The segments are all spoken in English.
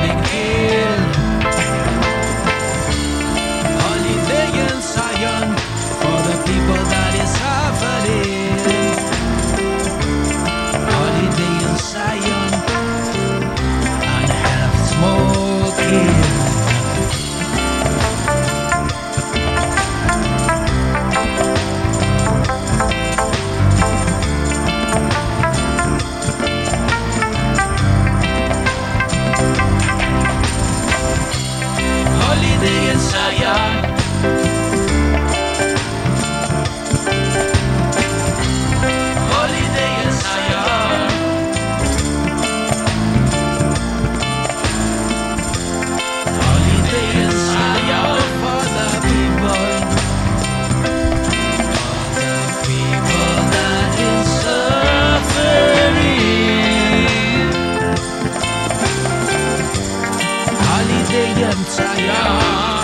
make 烈焰 dàng.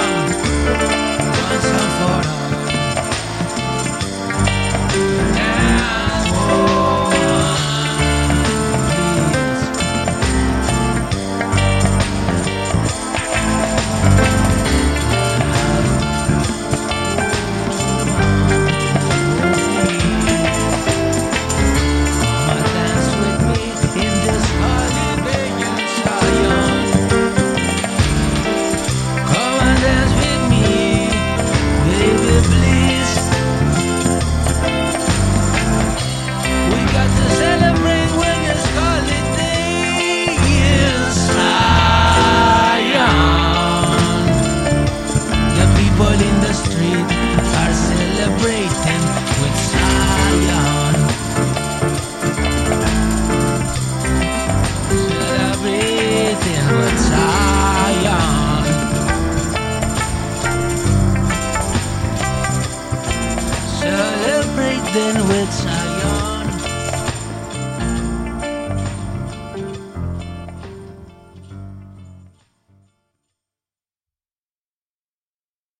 in the street are celebrating with Zion. Celebrating with Zion. Celebrating with Zion.